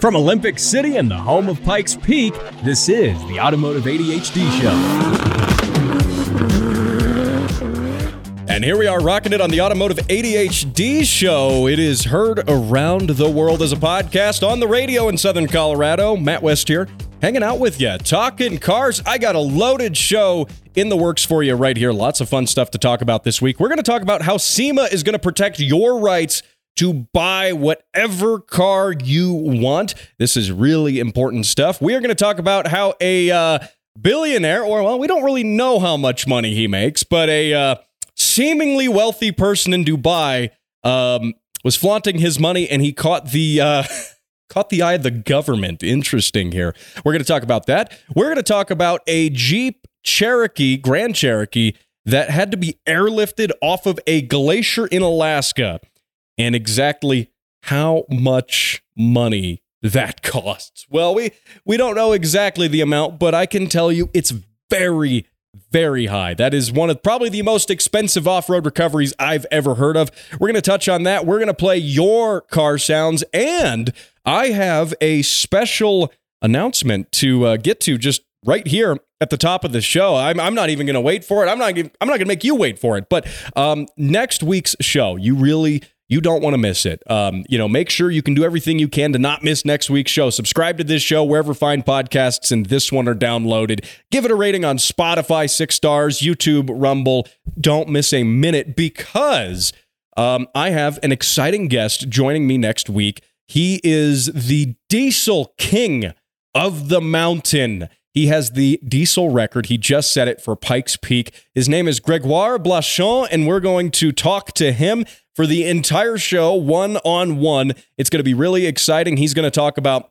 From Olympic City and the home of Pikes Peak, this is the Automotive ADHD Show. And here we are rocking it on the Automotive ADHD Show. It is heard around the world as a podcast on the radio in Southern Colorado. Matt West here, hanging out with you, talking cars. I got a loaded show in the works for you right here. Lots of fun stuff to talk about this week. We're going to talk about how SEMA is going to protect your rights to buy whatever car you want. This is really important stuff. We are going to talk about how a uh, billionaire, or well, we don't really know how much money he makes, but a uh, seemingly wealthy person in Dubai um, was flaunting his money, and he caught the. Uh, caught the eye of the government. Interesting here. We're going to talk about that. We're going to talk about a Jeep Cherokee, Grand Cherokee, that had to be airlifted off of a glacier in Alaska and exactly how much money that costs. Well, we we don't know exactly the amount, but I can tell you it's very very high. That is one of probably the most expensive off-road recoveries I've ever heard of. We're going to touch on that. We're going to play your car sounds and I have a special announcement to uh, get to just right here at the top of the show. I'm, I'm not even going to wait for it. I'm not. I'm not going to make you wait for it. But um, next week's show, you really you don't want to miss it. Um, you know, make sure you can do everything you can to not miss next week's show. Subscribe to this show wherever fine podcasts and this one are downloaded. Give it a rating on Spotify, six stars, YouTube, Rumble. Don't miss a minute because um, I have an exciting guest joining me next week. He is the diesel king of the mountain. He has the diesel record. He just set it for Pikes Peak. His name is Gregoire Blachon, and we're going to talk to him for the entire show, one on one. It's going to be really exciting. He's going to talk about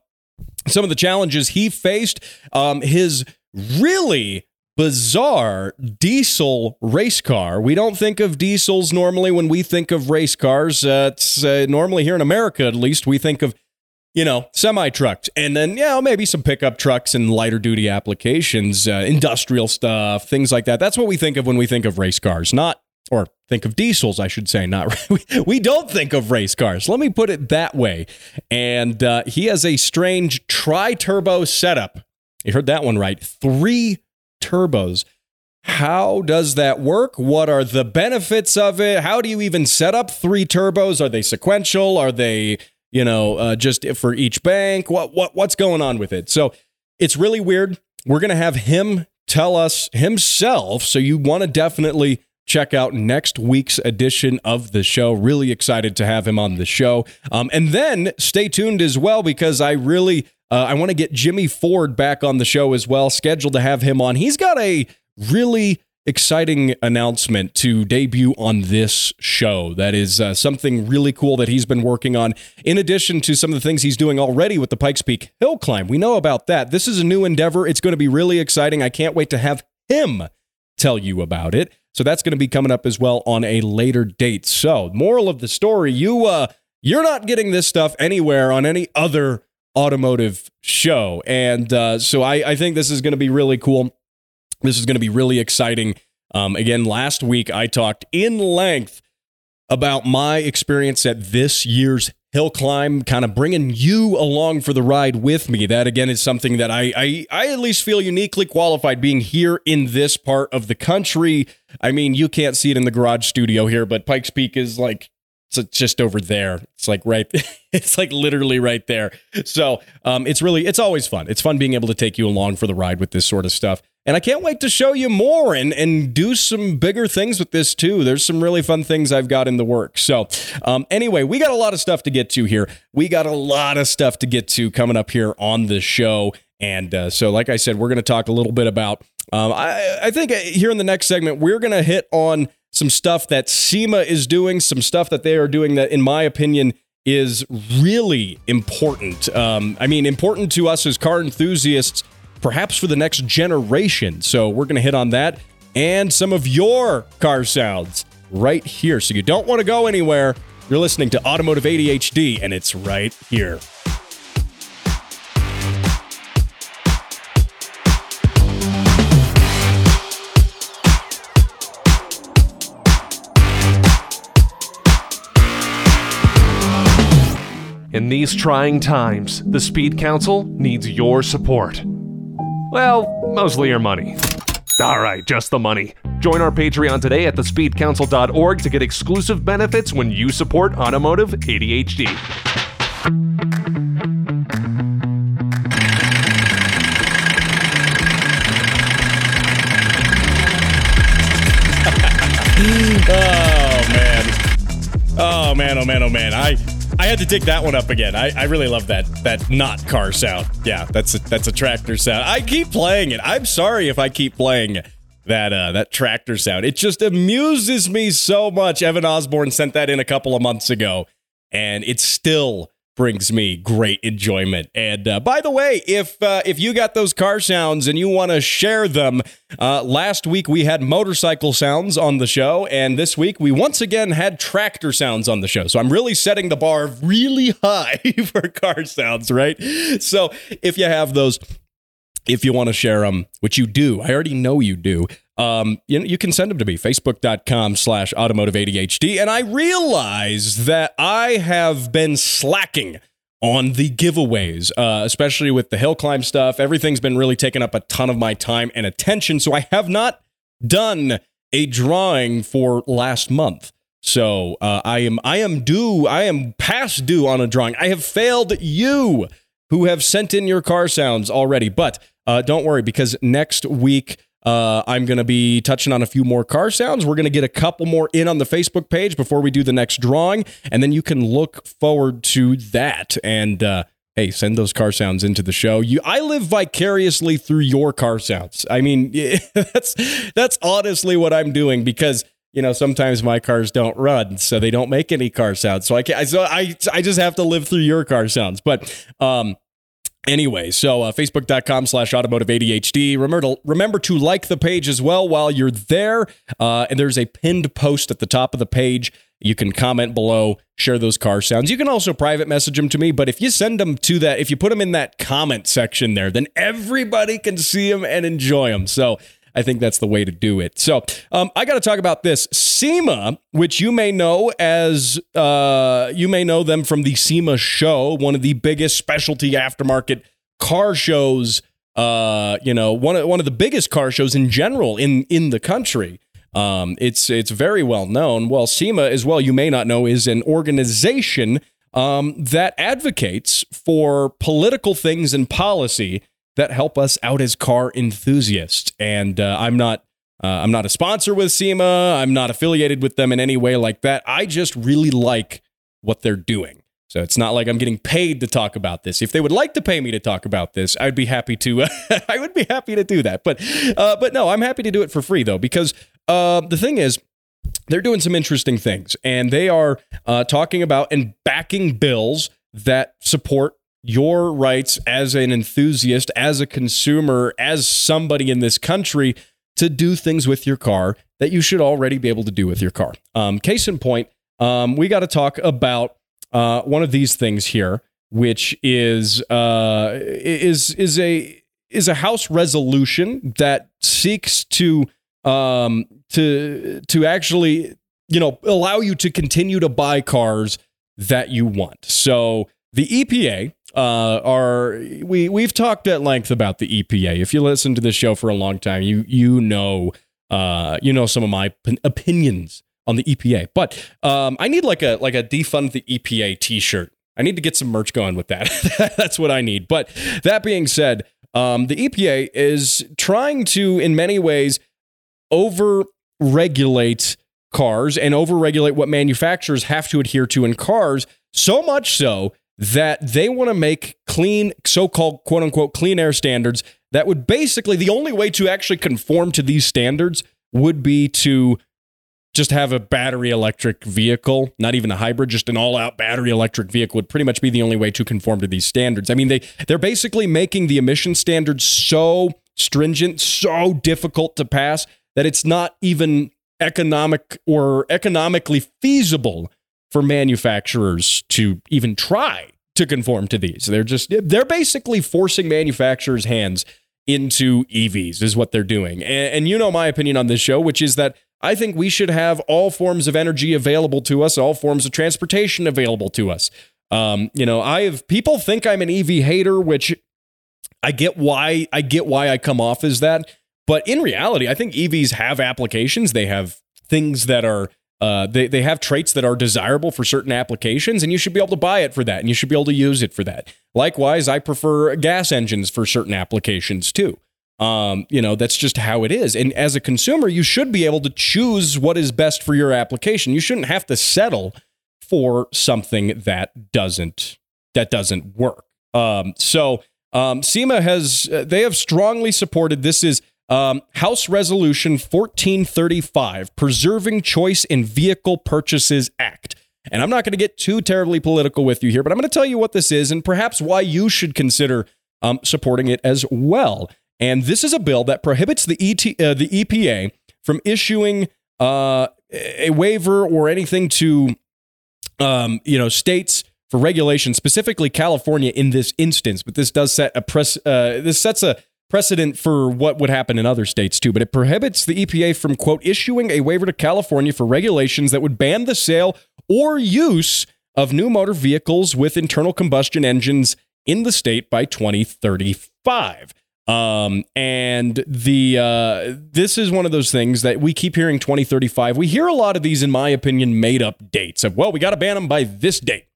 some of the challenges he faced, um, his really bizarre diesel race car. We don't think of diesels normally when we think of race cars. Uh, it's uh, normally here in America, at least, we think of you know, semi trucks, and then, know, maybe some pickup trucks and lighter duty applications, uh, industrial stuff, things like that. That's what we think of when we think of race cars, not, or think of diesels, I should say, not, we don't think of race cars. Let me put it that way. And uh, he has a strange tri turbo setup. You heard that one right. Three turbos. How does that work? What are the benefits of it? How do you even set up three turbos? Are they sequential? Are they you know, uh, just for each bank. What what what's going on with it? So it's really weird. We're gonna have him tell us himself. So you want to definitely check out next week's edition of the show. Really excited to have him on the show. Um, and then stay tuned as well because I really uh, I want to get Jimmy Ford back on the show as well. Scheduled to have him on. He's got a really exciting announcement to debut on this show. That is uh, something really cool that he's been working on, in addition to some of the things he's doing already with the Pikes Peak Hill Climb. We know about that. This is a new endeavor. It's going to be really exciting. I can't wait to have him tell you about it. So that's going to be coming up as well on a later date. So, moral of the story, you uh you're not getting this stuff anywhere on any other automotive show. And uh, so I, I think this is going to be really cool. This is going to be really exciting. Um, again, last week I talked in length about my experience at this year's hill climb, kind of bringing you along for the ride with me. That again is something that I, I, I at least feel uniquely qualified being here in this part of the country. I mean, you can't see it in the garage studio here, but Pikes Peak is like it's just over there. It's like right, it's like literally right there. So um, it's really, it's always fun. It's fun being able to take you along for the ride with this sort of stuff. And I can't wait to show you more and, and do some bigger things with this too. There's some really fun things I've got in the works. So, um, anyway, we got a lot of stuff to get to here. We got a lot of stuff to get to coming up here on the show. And uh, so, like I said, we're going to talk a little bit about. Um, I, I think uh, here in the next segment, we're going to hit on some stuff that SEMA is doing, some stuff that they are doing that, in my opinion, is really important. Um, I mean, important to us as car enthusiasts perhaps for the next generation. So we're going to hit on that and some of your car sounds right here. So you don't want to go anywhere. You're listening to Automotive ADHD, and it's right here. In these trying times, the Speed Council needs your support. Well, mostly your money. Alright, just the money. Join our Patreon today at thespeedcouncil.org to get exclusive benefits when you support Automotive ADHD. oh man. Oh man, oh man, oh man. I I had to dig that one up again. I, I really love that that not car sound. Yeah, that's a, that's a tractor sound. I keep playing it. I'm sorry if I keep playing that uh, that tractor sound. It just amuses me so much. Evan Osborne sent that in a couple of months ago, and it's still brings me great enjoyment. And uh, by the way, if uh, if you got those car sounds and you want to share them, uh, last week we had motorcycle sounds on the show, and this week we once again had tractor sounds on the show. So I'm really setting the bar really high for car sounds, right? So if you have those. If you want to share them, which you do, I already know you do, um, you, you can send them to me, facebook.com slash automotive ADHD. And I realize that I have been slacking on the giveaways, uh, especially with the hill climb stuff. Everything's been really taking up a ton of my time and attention. So I have not done a drawing for last month. So uh, I am I am due I am past due on a drawing. I have failed you who have sent in your car sounds already, but uh, don't worry because next week uh, I'm going to be touching on a few more car sounds. We're going to get a couple more in on the Facebook page before we do the next drawing, and then you can look forward to that. And uh, hey, send those car sounds into the show. You, I live vicariously through your car sounds. I mean, that's that's honestly what I'm doing because you know sometimes my cars don't run, so they don't make any car sounds. So I can't. so I I just have to live through your car sounds. But um, Anyway, so uh, facebook.com slash automotive ADHD. Remember to, remember to like the page as well while you're there. Uh, and there's a pinned post at the top of the page. You can comment below, share those car sounds. You can also private message them to me, but if you send them to that, if you put them in that comment section there, then everybody can see them and enjoy them. So I think that's the way to do it. So um, I got to talk about this SEMA, which you may know as uh, you may know them from the SEMA show, one of the biggest specialty aftermarket car shows. Uh, you know, one of one of the biggest car shows in general in in the country. Um, it's it's very well known. Well, SEMA as well, you may not know, is an organization um, that advocates for political things and policy that help us out as car enthusiasts. And uh, I'm not. Uh, I'm not a sponsor with SEMA. I'm not affiliated with them in any way like that. I just really like what they're doing. So it's not like I'm getting paid to talk about this. If they would like to pay me to talk about this, I'd be happy to. I would be happy to do that. But uh, but no, I'm happy to do it for free though because uh, the thing is, they're doing some interesting things, and they are uh, talking about and backing bills that support your rights as an enthusiast, as a consumer, as somebody in this country to do things with your car that you should already be able to do with your car. Um, case in point, um, we got to talk about uh, one of these things here, which is uh, is is a is a House resolution that seeks to um, to to actually you know allow you to continue to buy cars that you want. So the EPA uh, are we we've talked at length about the EPA. If you listen to this show for a long time, you you know uh, you know some of my p- opinions on the EPA. But um, I need like a like a defund the EPA T-shirt. I need to get some merch going with that. That's what I need. But that being said, um, the EPA is trying to, in many ways, over regulate cars and over regulate what manufacturers have to adhere to in cars. So much so that they want to make clean, so called quote unquote clean air standards that would basically, the only way to actually conform to these standards would be to just have a battery electric vehicle, not even a hybrid, just an all out battery electric vehicle would pretty much be the only way to conform to these standards. I mean, they, they're basically making the emission standards so stringent, so difficult to pass that it's not even economic or economically feasible for manufacturers to even try to conform to these. They're just they're basically forcing manufacturers' hands into EVs is what they're doing. And, and, you know my opinion on this show, which is that I think we should have all forms of energy available to us, all forms of transportation available to us. Um, you know, I have people think I'm an EV hater, which I get why I get why I come off as that. But in reality, I think EVs have applications. They have things that are uh, they, they have traits that are desirable for certain applications, and you should be able to buy it for that, and you should be able to use it for that. Likewise, I prefer gas engines for certain applications too. Um, you know, that's just how it is. And as a consumer, you should be able to choose what is best for your application. You shouldn't have to settle for something that doesn't that doesn't work. Um, so um, SEMA has uh, they have strongly supported this is um, House Resolution 1435, Preserving Choice in Vehicle Purchases Act. And I'm not going to get too terribly political with you here, but I'm going to tell you what this is and perhaps why you should consider um, supporting it as well. And this is a bill that prohibits the, ET, uh, the EPA from issuing uh, a waiver or anything to um, you know states for regulation, specifically California in this instance. But this does set a press. Uh, this sets a precedent for what would happen in other states too, but it prohibits the EPA from, quote, issuing a waiver to California for regulations that would ban the sale or use of new motor vehicles with internal combustion engines in the state by 2035. Um, and the uh, this is one of those things that we keep hearing 2035. We hear a lot of these, in my opinion, made up dates of well, we got to ban them by this date,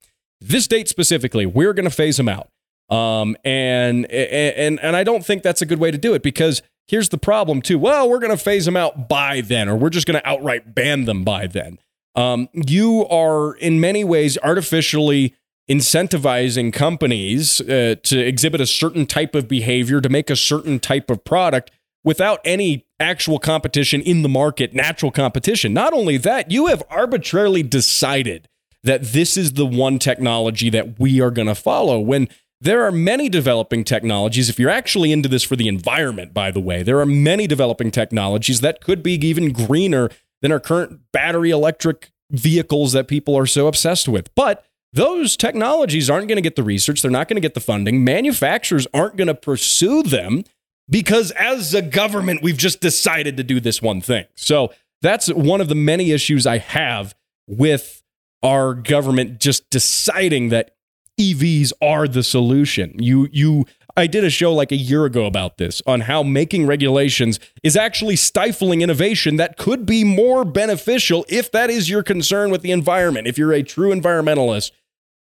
this date specifically. We're going to phase them out. Um, and and and I don't think that's a good way to do it because here's the problem too. Well, we're going to phase them out by then, or we're just going to outright ban them by then. Um, you are in many ways artificially incentivizing companies uh, to exhibit a certain type of behavior to make a certain type of product without any actual competition in the market, natural competition. Not only that, you have arbitrarily decided that this is the one technology that we are going to follow when there are many developing technologies. If you're actually into this for the environment, by the way, there are many developing technologies that could be even greener than our current battery electric vehicles that people are so obsessed with. But those technologies aren't going to get the research, they're not going to get the funding. Manufacturers aren't going to pursue them because as a government, we've just decided to do this one thing. So that's one of the many issues I have with our government just deciding that EVs are the solution. You you I did a show like a year ago about this on how making regulations is actually stifling innovation that could be more beneficial if that is your concern with the environment. If you're a true environmentalist,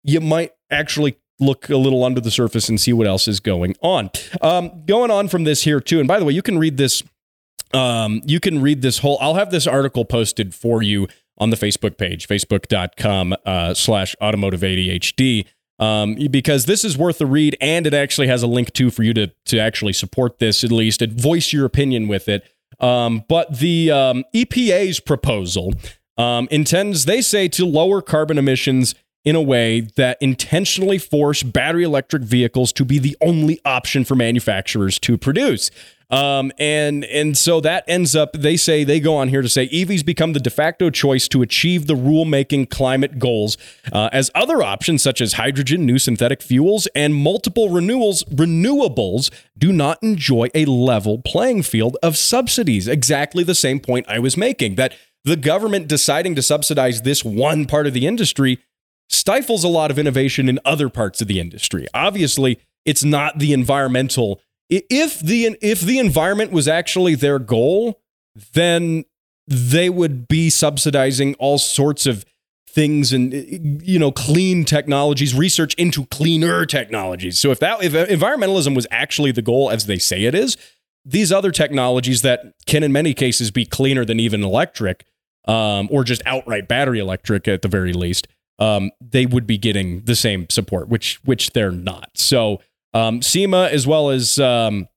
you might actually look a little under the surface and see what else is going on. Um, going on from this here too, and by the way, you can read this. Um, you can read this whole. I'll have this article posted for you on the Facebook page, facebook.com uh, slash automotive ADHD um, because this is worth the read, and it actually has a link too for you to to actually support this at least and voice your opinion with it. Um, but the um, EPA's proposal um, intends, they say, to lower carbon emissions in a way that intentionally force battery electric vehicles to be the only option for manufacturers to produce. Um, and and so that ends up. They say they go on here to say EVs become the de facto choice to achieve the rule-making climate goals, uh, as other options such as hydrogen, new synthetic fuels, and multiple renewals renewables do not enjoy a level playing field of subsidies. Exactly the same point I was making that the government deciding to subsidize this one part of the industry stifles a lot of innovation in other parts of the industry. Obviously, it's not the environmental if the if the environment was actually their goal, then they would be subsidizing all sorts of things and you know clean technologies research into cleaner technologies so if that if environmentalism was actually the goal as they say it is these other technologies that can in many cases be cleaner than even electric um, or just outright battery electric at the very least um, they would be getting the same support which which they're not so um, SEMA, as well as um,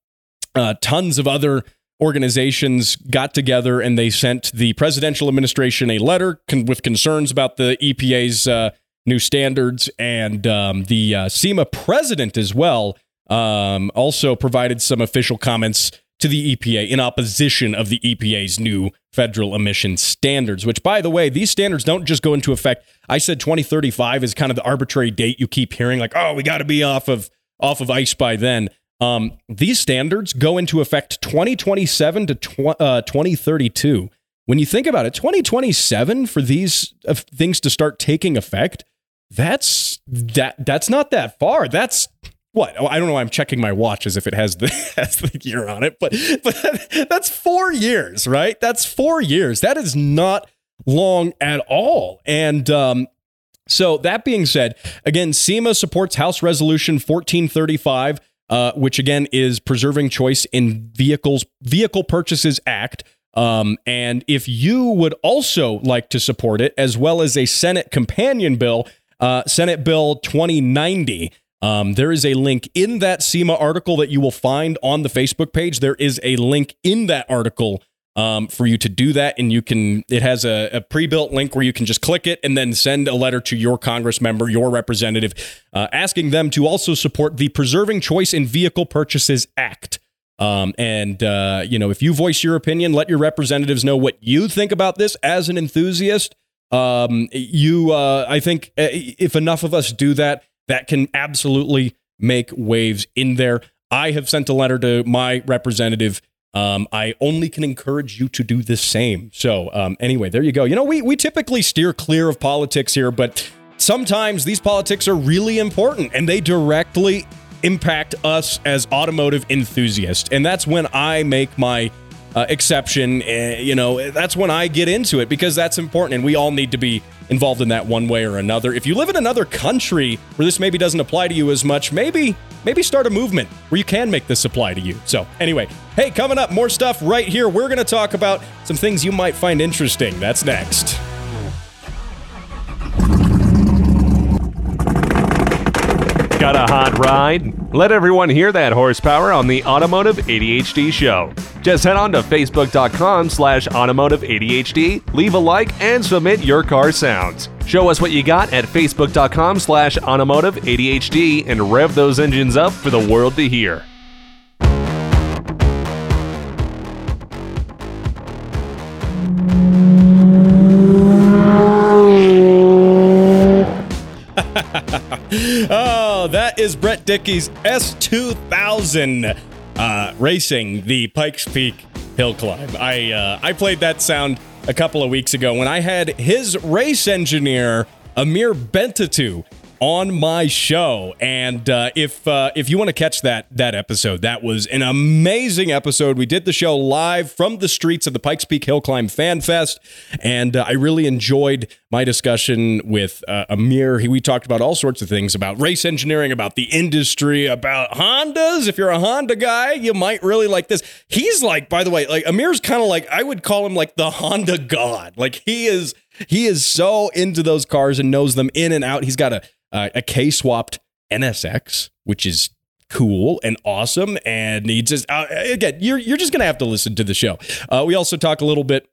uh, tons of other organizations, got together and they sent the presidential administration a letter con- with concerns about the EPA's uh, new standards. And um, the uh, SEMA president, as well, um, also provided some official comments to the EPA in opposition of the EPA's new federal emission standards, which, by the way, these standards don't just go into effect. I said 2035 is kind of the arbitrary date you keep hearing, like, oh, we got to be off of off of ice by then. Um, these standards go into effect 2027 to tw- uh, 2032. When you think about it, 2027 for these uh, things to start taking effect, that's that that's not that far. That's what oh, I don't know. Why I'm checking my watch as if it has the, has the year on it, but but that's four years, right? That's four years. That is not long at all. And um, so that being said, again, SEMA supports House Resolution 1435. Uh, which again is preserving choice in vehicles vehicle purchases act um, and if you would also like to support it as well as a senate companion bill uh, senate bill 2090 um, there is a link in that SEMA article that you will find on the Facebook page. There is a link in that article um, for you to do that. And you can, it has a, a pre built link where you can just click it and then send a letter to your Congress member, your representative, uh, asking them to also support the Preserving Choice in Vehicle Purchases Act. Um, and, uh, you know, if you voice your opinion, let your representatives know what you think about this as an enthusiast. Um, you, uh, I think uh, if enough of us do that, that can absolutely make waves in there. I have sent a letter to my representative. Um, I only can encourage you to do the same. So, um, anyway, there you go. You know, we, we typically steer clear of politics here, but sometimes these politics are really important and they directly impact us as automotive enthusiasts. And that's when I make my uh, exception. Uh, you know, that's when I get into it because that's important. And we all need to be involved in that one way or another. If you live in another country where this maybe doesn't apply to you as much, maybe maybe start a movement where you can make this apply to you. So, anyway, hey, coming up more stuff right here. We're going to talk about some things you might find interesting. That's next. Got a hot ride? Let everyone hear that horsepower on the Automotive ADHD show. Just head on to facebook.com slash automotive ADHD, leave a like, and submit your car sounds. Show us what you got at facebook.com slash automotive ADHD and rev those engines up for the world to hear. oh, that is Brett Dickey's S2000 uh, racing the Pikes Peak hill climb. I uh, I played that sound a couple of weeks ago when I had his race engineer Amir Bentatu on my show. And uh, if uh, if you want to catch that that episode, that was an amazing episode. We did the show live from the streets of the Pikes Peak Hill Climb Fan Fest, and uh, I really enjoyed my discussion with uh, Amir. He, we talked about all sorts of things about race engineering, about the industry, about Hondas. If you're a Honda guy, you might really like this. He's like, by the way, like Amir's kind of like I would call him like the Honda god. Like he is. He is so into those cars and knows them in and out. He's got a uh, a K swapped NSX, which is cool and awesome. And he just uh, again, you're you're just gonna have to listen to the show. Uh, we also talk a little bit.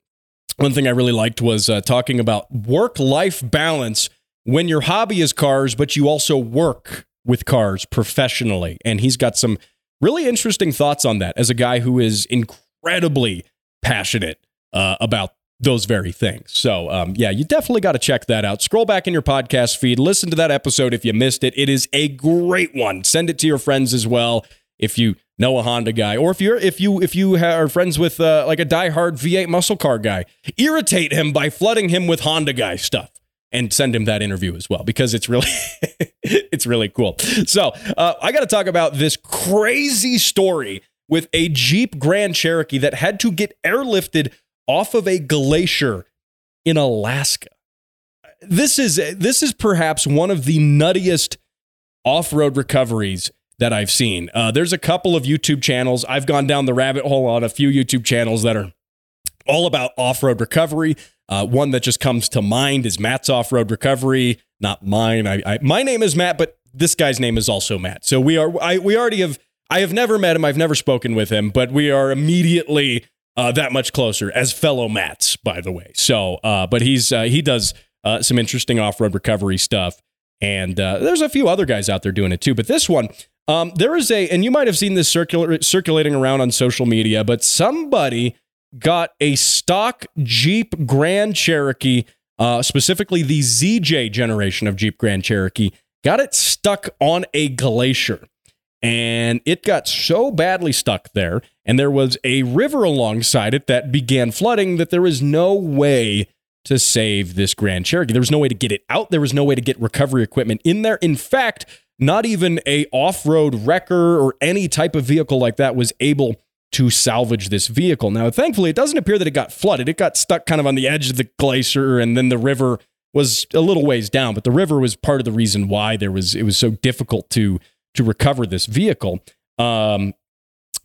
One thing I really liked was uh, talking about work life balance when your hobby is cars, but you also work with cars professionally. And he's got some really interesting thoughts on that as a guy who is incredibly passionate uh, about those very things. So, um, yeah, you definitely got to check that out. Scroll back in your podcast feed, listen to that episode if you missed it. It is a great one. Send it to your friends as well if you know a Honda guy, or if you're if you if you are friends with uh, like a diehard V8 muscle car guy, irritate him by flooding him with Honda guy stuff. And send him that interview as well because it's really, it's really cool. So uh, I got to talk about this crazy story with a Jeep Grand Cherokee that had to get airlifted off of a glacier in Alaska. This is this is perhaps one of the nuttiest off-road recoveries that I've seen. Uh, there's a couple of YouTube channels. I've gone down the rabbit hole on a few YouTube channels that are all about off-road recovery. Uh, one that just comes to mind is Matt's off-road recovery. Not mine. I, I, my name is Matt, but this guy's name is also Matt. So we are. I, we already have. I have never met him. I've never spoken with him, but we are immediately uh, that much closer as fellow Mats, by the way. So, uh, but he's uh, he does uh, some interesting off road recovery stuff, and uh, there's a few other guys out there doing it too. But this one, um, there is a, and you might have seen this circular, circulating around on social media, but somebody got a stock Jeep Grand Cherokee, uh, specifically the ZJ generation of Jeep Grand Cherokee, got it stuck on a glacier and it got so badly stuck there and there was a river alongside it that began flooding that there was no way to save this Grand Cherokee. There was no way to get it out. There was no way to get recovery equipment in there. In fact, not even a off-road wrecker or any type of vehicle like that was able to salvage this vehicle. Now, thankfully, it doesn't appear that it got flooded. It got stuck kind of on the edge of the glacier, and then the river was a little ways down. But the river was part of the reason why there was it was so difficult to to recover this vehicle. Um,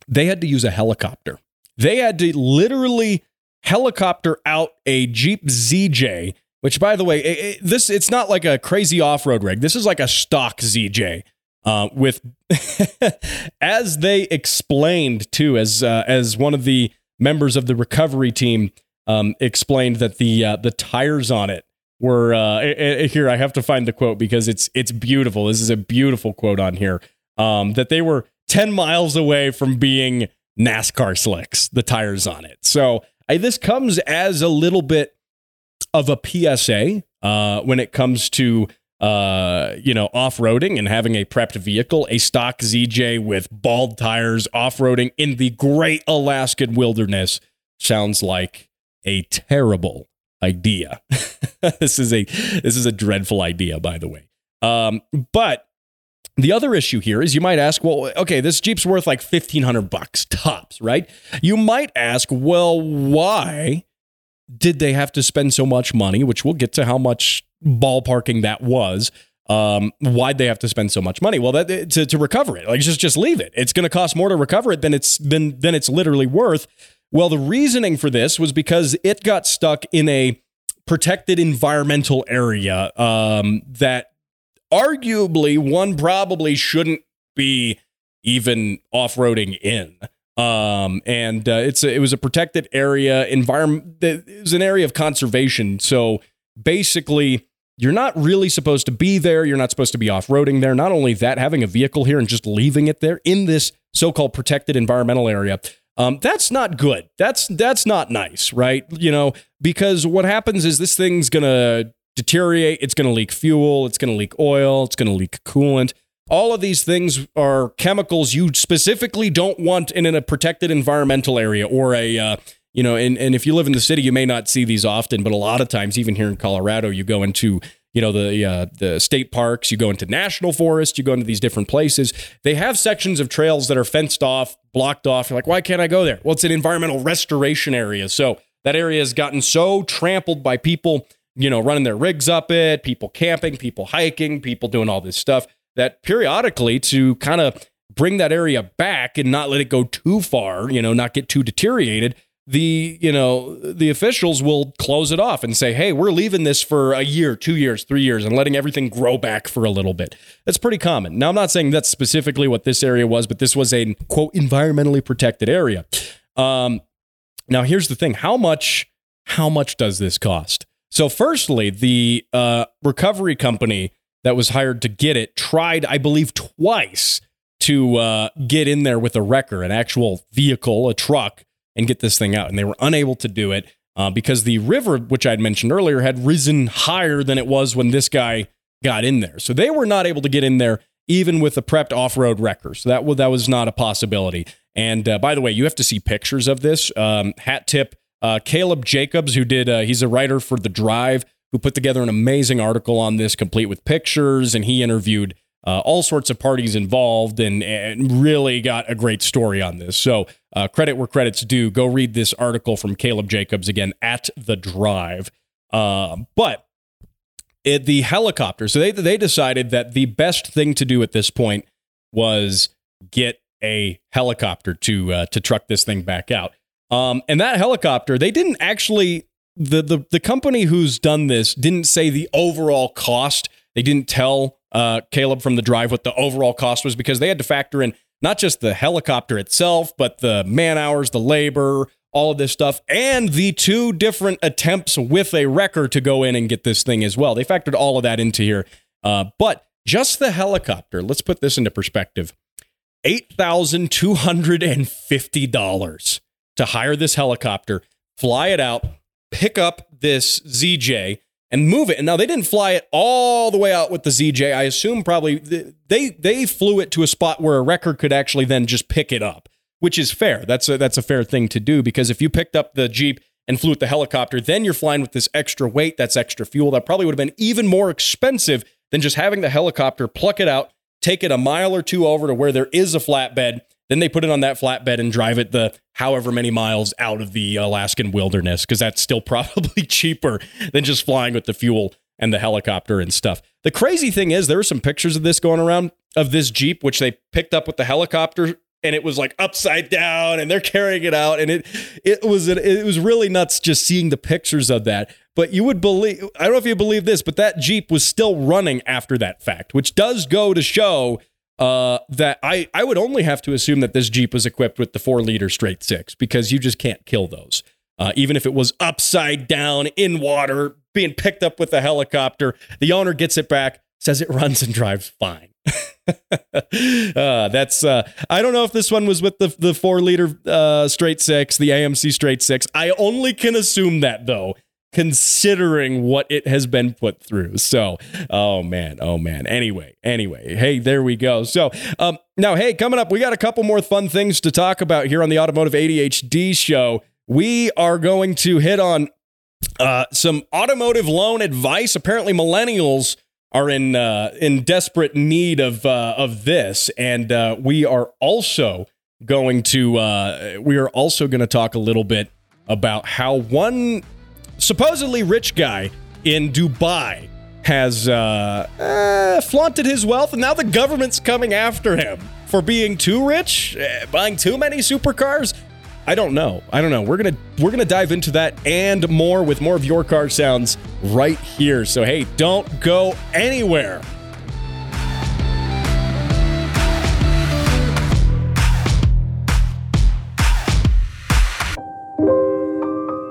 they had to use a helicopter. They had to literally helicopter out a Jeep ZJ, which, by the way, it, it, this it's not like a crazy off road rig. This is like a stock ZJ. Uh, with as they explained too, as uh, as one of the members of the recovery team um, explained that the uh, the tires on it were uh, here. I have to find the quote because it's it's beautiful. This is a beautiful quote on here. Um, that they were ten miles away from being NASCAR slicks. The tires on it. So I, this comes as a little bit of a PSA uh, when it comes to uh, you know, off roading and having a prepped vehicle, a stock ZJ with bald tires, off roading in the great Alaskan wilderness sounds like a terrible idea. this is a this is a dreadful idea, by the way. Um, but the other issue here is you might ask, well, okay, this Jeep's worth like fifteen hundred bucks tops, right? You might ask, well, why did they have to spend so much money? Which we'll get to how much ballparking that was. Um, why'd they have to spend so much money? Well, that to, to recover it, like just just leave it. It's going to cost more to recover it than it's than than it's literally worth. Well, the reasoning for this was because it got stuck in a protected environmental area um, that arguably one probably shouldn't be even off-roading in. Um, and uh, it's a, it was a protected area environment. It was an area of conservation. So basically, you're not really supposed to be there. You're not supposed to be off roading there. Not only that, having a vehicle here and just leaving it there in this so called protected environmental area. Um, that's not good. That's that's not nice, right? You know, because what happens is this thing's gonna deteriorate. It's gonna leak fuel. It's gonna leak oil. It's gonna leak coolant. All of these things are chemicals you specifically don't want in a protected environmental area or a uh, you know, and, and if you live in the city, you may not see these often, but a lot of times, even here in Colorado, you go into you know the uh, the state parks, you go into national forest, you go into these different places. They have sections of trails that are fenced off, blocked off. You're like, why can't I go there? Well, it's an environmental restoration area, so that area has gotten so trampled by people, you know, running their rigs up it, people camping, people hiking, people doing all this stuff. That periodically to kind of bring that area back and not let it go too far, you know, not get too deteriorated the you know the officials will close it off and say hey we're leaving this for a year two years three years and letting everything grow back for a little bit. That's pretty common. Now i'm not saying that's specifically what this area was but this was a quote environmentally protected area. Um, now here's the thing. How much how much does this cost? So firstly the uh, recovery company that was hired to get it tried i believe twice to uh, get in there with a wrecker an actual vehicle a truck and get this thing out. And they were unable to do it uh, because the river, which I had mentioned earlier, had risen higher than it was when this guy got in there. So they were not able to get in there even with a prepped off-road wrecker. So that, that was not a possibility. And uh, by the way, you have to see pictures of this. Um, hat tip, uh, Caleb Jacobs, who did, uh, he's a writer for The Drive, who put together an amazing article on this, complete with pictures, and he interviewed uh, all sorts of parties involved and, and, really got a great story on this. So, uh, credit where credit's due. Go read this article from Caleb Jacobs again at the drive. Uh, but it, the helicopter, so they, they decided that the best thing to do at this point was get a helicopter to uh, to truck this thing back out. Um, and that helicopter, they didn't actually the, the the company who's done this didn't say the overall cost. They didn't tell uh, Caleb from the drive what the overall cost was because they had to factor in not just the helicopter itself, but the man hours, the labor, all of this stuff, and the two different attempts with a wrecker to go in and get this thing as well. They factored all of that into here. Uh, but just the helicopter, let's put this into perspective $8,250 to hire this helicopter, fly it out, pick up this ZJ, and move it. And now they didn't fly it all the way out with the ZJ. I assume probably they they flew it to a spot where a wrecker could actually then just pick it up, which is fair. That's a that's a fair thing to do because if you picked up the Jeep and flew with the helicopter, then you're flying with this extra weight, that's extra fuel. That probably would have been even more expensive than just having the helicopter pluck it out, take it a mile or two over to where there is a flatbed. Then they put it on that flatbed and drive it the however many miles out of the Alaskan wilderness because that's still probably cheaper than just flying with the fuel and the helicopter and stuff. The crazy thing is, there were some pictures of this going around of this Jeep, which they picked up with the helicopter and it was like upside down and they're carrying it out and it it was it was really nuts just seeing the pictures of that but you would believe i don't know if you believe this but that jeep was still running after that fact which does go to show uh, that I, I would only have to assume that this jeep was equipped with the four liter straight six because you just can't kill those. Uh, even if it was upside down in water being picked up with a helicopter the owner gets it back says it runs and drives fine. Uh, that's uh, I don't know if this one was with the the four liter uh, straight six, the AMC straight six. I only can assume that though, considering what it has been put through. So, oh man, oh man. Anyway, anyway, hey, there we go. So, um, now, hey, coming up, we got a couple more fun things to talk about here on the Automotive ADHD show. We are going to hit on uh, some automotive loan advice. Apparently, millennials are in uh, in desperate need of uh, of this, and uh, we are also going to uh, we are also going to talk a little bit about how one supposedly rich guy in Dubai has uh, uh, flaunted his wealth, and now the government's coming after him for being too rich, buying too many supercars. I don't know. I don't know. We're gonna we're gonna dive into that and more with more of your car sounds right here. So hey, don't go anywhere.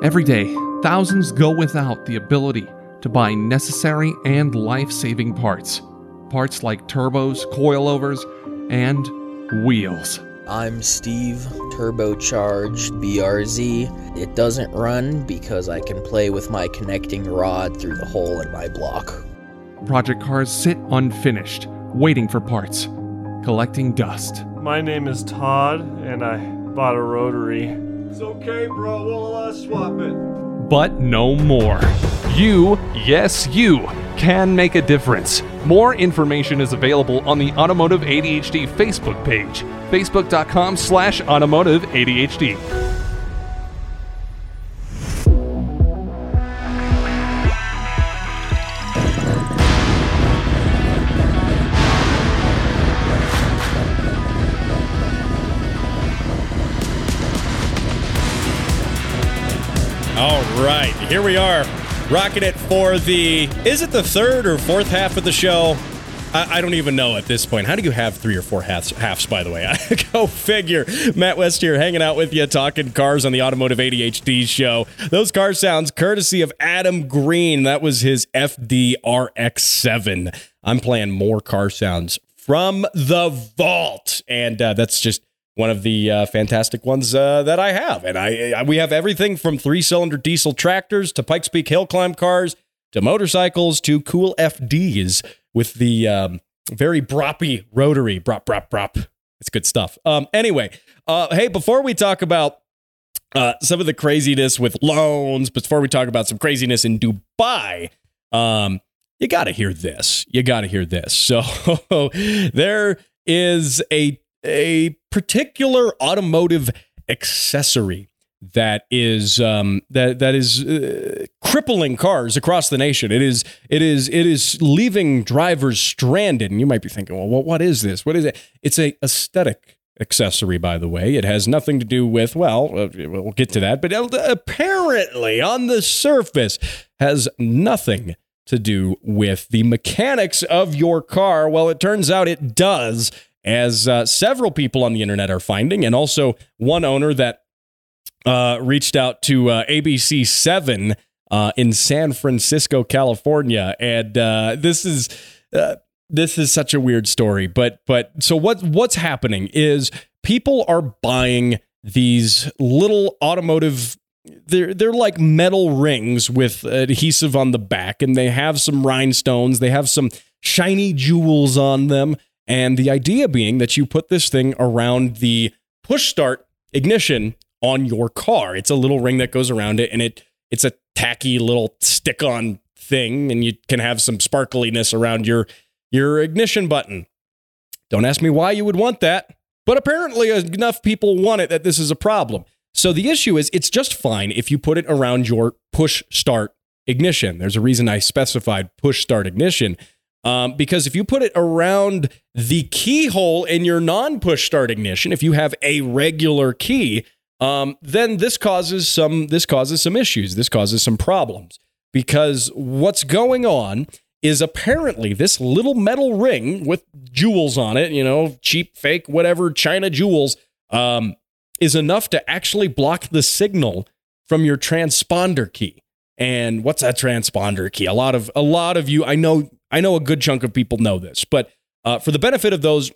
Every day, thousands go without the ability to buy necessary and life saving parts. Parts like turbos, coilovers, and wheels. I'm Steve, turbocharged BRZ. It doesn't run because I can play with my connecting rod through the hole in my block. Project cars sit unfinished, waiting for parts, collecting dust. My name is Todd, and I bought a rotary. It's okay, bro. We'll uh, swap it. But no more. You, yes, you, can make a difference. More information is available on the Automotive ADHD Facebook page, facebook.com slash automotive ADHD. Right, here we are, rocking it for the. Is it the third or fourth half of the show? I, don't even know at this point. How do you have three or four halves? Halves, by the way. I go figure. Matt West here, hanging out with you, talking cars on the Automotive ADHD show. Those car sounds, courtesy of Adam Green. That was his FDRX7. I'm playing more car sounds from the vault, and uh, that's just one of the uh, fantastic ones uh, that I have. And I, I, we have everything from three cylinder diesel tractors to Pikes Peak hill climb cars to motorcycles to cool FDs with the um, very broppy rotary. Brop, brop, brop. It's good stuff. Um, anyway, uh, hey, before we talk about uh, some of the craziness with loans, before we talk about some craziness in Dubai, um, you got to hear this. You got to hear this. So there is a a particular automotive accessory that is um, that that is uh, crippling cars across the nation. It is it is it is leaving drivers stranded. And you might be thinking, well, what is this? What is it? It's a aesthetic accessory, by the way. It has nothing to do with well, uh, we'll get to that, but apparently on the surface has nothing to do with the mechanics of your car. Well, it turns out it does as uh, several people on the internet are finding, and also one owner that uh, reached out to uh, ABC7 uh, in San Francisco, California, and uh, this is this is such a weird story. But but so what what's happening is people are buying these little automotive. They're they're like metal rings with adhesive on the back, and they have some rhinestones. They have some shiny jewels on them. And the idea being that you put this thing around the push start ignition on your car. It's a little ring that goes around it and it it's a tacky little stick-on thing and you can have some sparkliness around your your ignition button. Don't ask me why you would want that, but apparently enough people want it that this is a problem. So the issue is it's just fine if you put it around your push start ignition. There's a reason I specified push start ignition. Um, because if you put it around the keyhole in your non push start ignition, if you have a regular key, um, then this causes some this causes some issues. This causes some problems because what's going on is apparently this little metal ring with jewels on it, you know, cheap, fake, whatever, China jewels, um, is enough to actually block the signal from your transponder key. And what's that transponder key? A lot of a lot of you, I know, I know a good chunk of people know this, but uh, for the benefit of those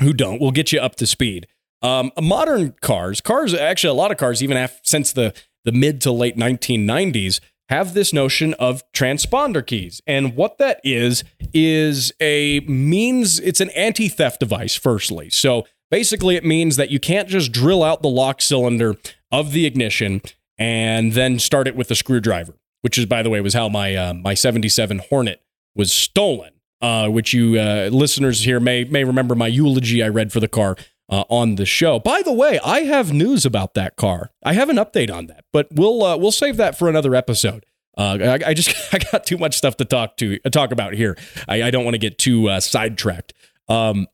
who don't, we'll get you up to speed. Um, modern cars, cars, actually, a lot of cars, even after, since the the mid to late 1990s, have this notion of transponder keys. And what that is, is a means, it's an anti theft device, firstly. So basically, it means that you can't just drill out the lock cylinder of the ignition and then start it with a screwdriver, which is, by the way, was how my uh, my 77 Hornet was stolen. Uh, which you uh, listeners here may may remember my eulogy I read for the car uh, on the show. By the way, I have news about that car. I have an update on that, but we'll uh, we'll save that for another episode. Uh, I, I, just I got too much stuff to talk to uh, talk about here. I, I don't want to get too uh, sidetracked. Um,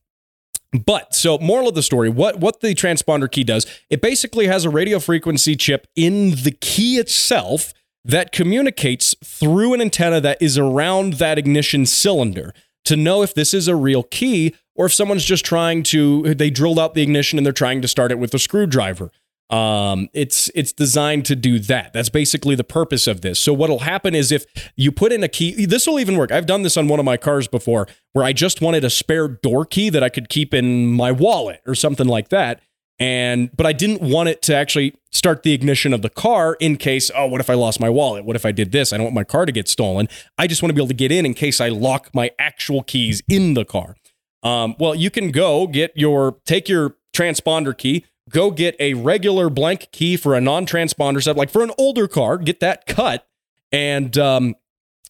but so moral of the story, what what the transponder key does, it basically has a radio frequency chip in the key itself that communicates through an antenna that is around that ignition cylinder to know if this is a real key or if someone's just trying to they drilled out the ignition and they're trying to start it with a screwdriver. Um, it's it's designed to do that. That's basically the purpose of this. So what'll happen is if you put in a key, this will even work. I've done this on one of my cars before, where I just wanted a spare door key that I could keep in my wallet or something like that. And but I didn't want it to actually start the ignition of the car in case, oh, what if I lost my wallet? What if I did this? I don't want my car to get stolen. I just want to be able to get in in case I lock my actual keys in the car. Um, well, you can go get your take your transponder key, go get a regular blank key for a non-transponder set, like for an older car, get that cut, and um,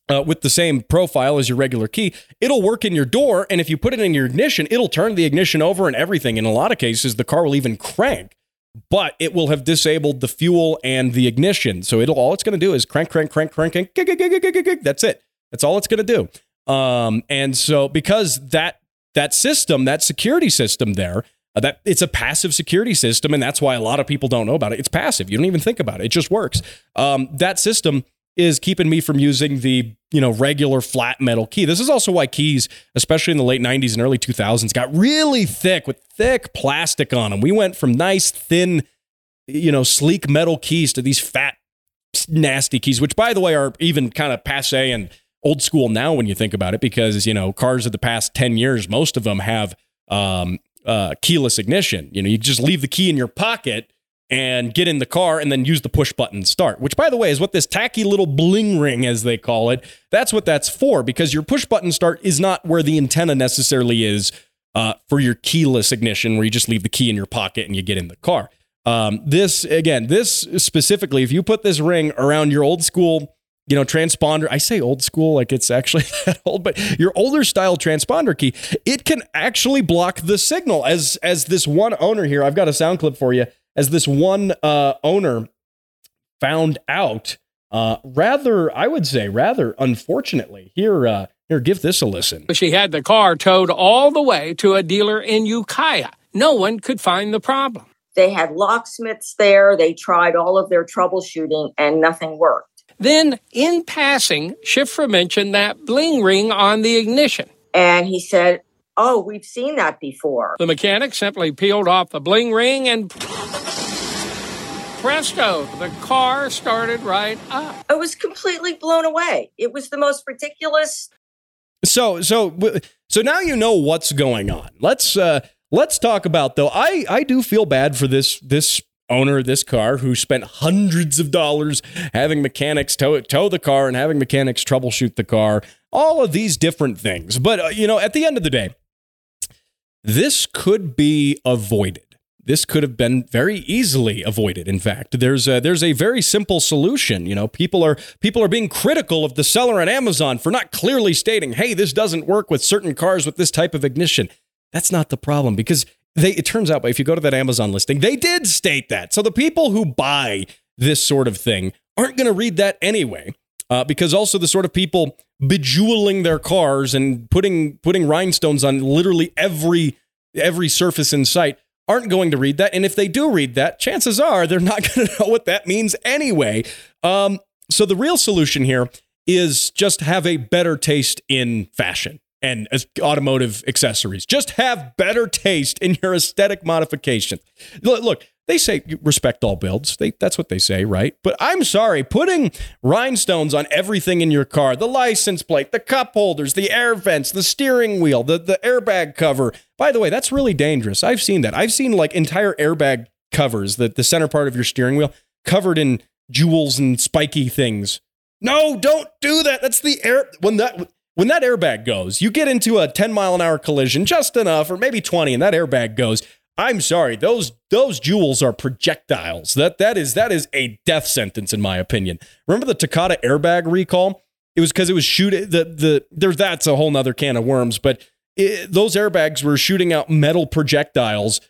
uh, with the same profile as your regular key, it'll work in your door. And if you put it in your ignition, it'll turn the ignition over and everything. In a lot of cases, the car will even crank, but it will have disabled the fuel and the ignition. So it'll all it's going to do is crank, crank, crank, crank, crank. That's it. That's all it's going to do. Um, and so because that that system, that security system there, uh, that it's a passive security system, and that's why a lot of people don't know about it. It's passive; you don't even think about it; it just works. Um, that system is keeping me from using the you know regular flat metal key. This is also why keys, especially in the late '90s and early 2000s, got really thick with thick plastic on them. We went from nice thin, you know, sleek metal keys to these fat, nasty keys, which by the way are even kind of passe and old school now when you think about it, because you know cars of the past ten years, most of them have um, uh, keyless ignition. You know, you just leave the key in your pocket and get in the car and then use the push button start. Which, by the way, is what this tacky little bling ring, as they call it, that's what that's for. Because your push button start is not where the antenna necessarily is uh, for your keyless ignition, where you just leave the key in your pocket and you get in the car. Um, this again, this specifically, if you put this ring around your old school you know, transponder. I say old school like it's actually that old, but your older style transponder key, it can actually block the signal. As as this one owner here, I've got a sound clip for you. As this one uh, owner found out, uh, rather, I would say, rather unfortunately. Here, uh, here, give this a listen. She had the car towed all the way to a dealer in Ukiah. No one could find the problem. They had locksmiths there. They tried all of their troubleshooting, and nothing worked. Then, in passing, Schiffer mentioned that bling ring on the ignition. And he said, Oh, we've seen that before. The mechanic simply peeled off the bling ring and presto, the car started right up. I was completely blown away. It was the most ridiculous. So, so, so now you know what's going on. Let's uh, let's talk about though. I I do feel bad for this this owner of this car who spent hundreds of dollars having mechanics tow, tow the car and having mechanics troubleshoot the car, all of these different things. But, uh, you know, at the end of the day, this could be avoided. This could have been very easily avoided. In fact, there's a, there's a very simple solution. You know, people are people are being critical of the seller at Amazon for not clearly stating, "Hey, this doesn't work with certain cars with this type of ignition." That's not the problem because they it turns out if you go to that Amazon listing, they did state that. So the people who buy this sort of thing aren't going to read that anyway. Uh, because also the sort of people bejeweling their cars and putting putting rhinestones on literally every every surface in sight aren't going to read that. And if they do read that, chances are they're not going to know what that means anyway. Um, so the real solution here is just have a better taste in fashion and automotive accessories. Just have better taste in your aesthetic modification. Look, look they say respect all builds. They, that's what they say, right? But I'm sorry, putting rhinestones on everything in your car the license plate, the cup holders, the air vents, the steering wheel, the, the airbag cover. By the way, that's really dangerous. I've seen that. I've seen like entire airbag covers, the, the center part of your steering wheel, covered in jewels and spiky things. No, don't do that. That's the air. When that. When that airbag goes, you get into a 10 mile an hour collision, just enough, or maybe 20, and that airbag goes. I'm sorry, those those jewels are projectiles. That that is that is a death sentence in my opinion. Remember the Takata airbag recall? It was because it was shooting the the that's a whole nother can of worms. But it, those airbags were shooting out metal projectiles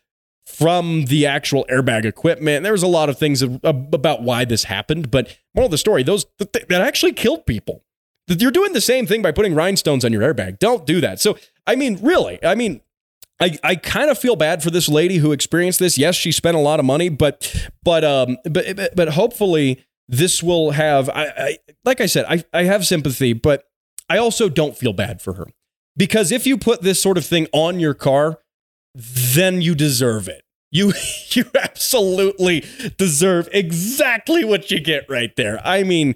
from the actual airbag equipment. There was a lot of things about why this happened, but moral of the story: those that actually killed people. You're doing the same thing by putting rhinestones on your airbag. Don't do that. So I mean, really, I mean, I, I kind of feel bad for this lady who experienced this. Yes, she spent a lot of money, but but um but but, hopefully this will have I, I like I said I I have sympathy, but I also don't feel bad for her because if you put this sort of thing on your car, then you deserve it. You you absolutely deserve exactly what you get right there. I mean,